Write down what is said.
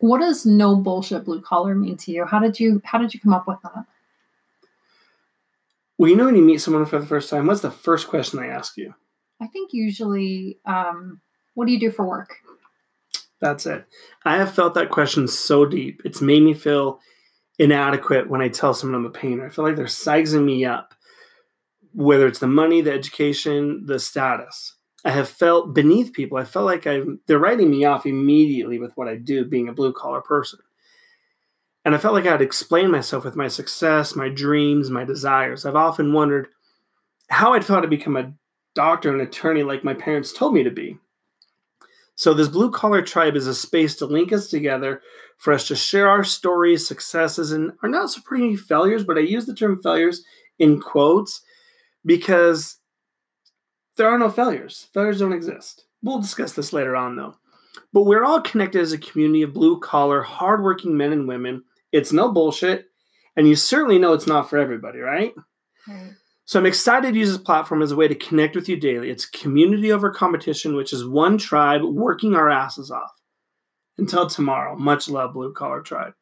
What does no bullshit blue collar mean to you? How did you how did you come up with that? Well, you know when you meet someone for the first time, what's the first question they ask you? I think usually, um, what do you do for work? That's it. I have felt that question so deep. It's made me feel inadequate when I tell someone I'm a painter. I feel like they're sizing me up, whether it's the money, the education, the status. I have felt beneath people. I felt like I they're writing me off immediately with what I do, being a blue collar person. And I felt like I had explained myself with my success, my dreams, my desires. I've often wondered how I'd felt to become a doctor and attorney like my parents told me to be. So, this blue collar tribe is a space to link us together for us to share our stories, successes, and are not so pretty failures, but I use the term failures in quotes because there are no failures. Failures don't exist. We'll discuss this later on, though. But we're all connected as a community of blue collar, hardworking men and women. It's no bullshit. And you certainly know it's not for everybody, right? right. So I'm excited to use this platform as a way to connect with you daily. It's community over competition, which is one tribe working our asses off. Until tomorrow, much love, Blue Collar Tribe.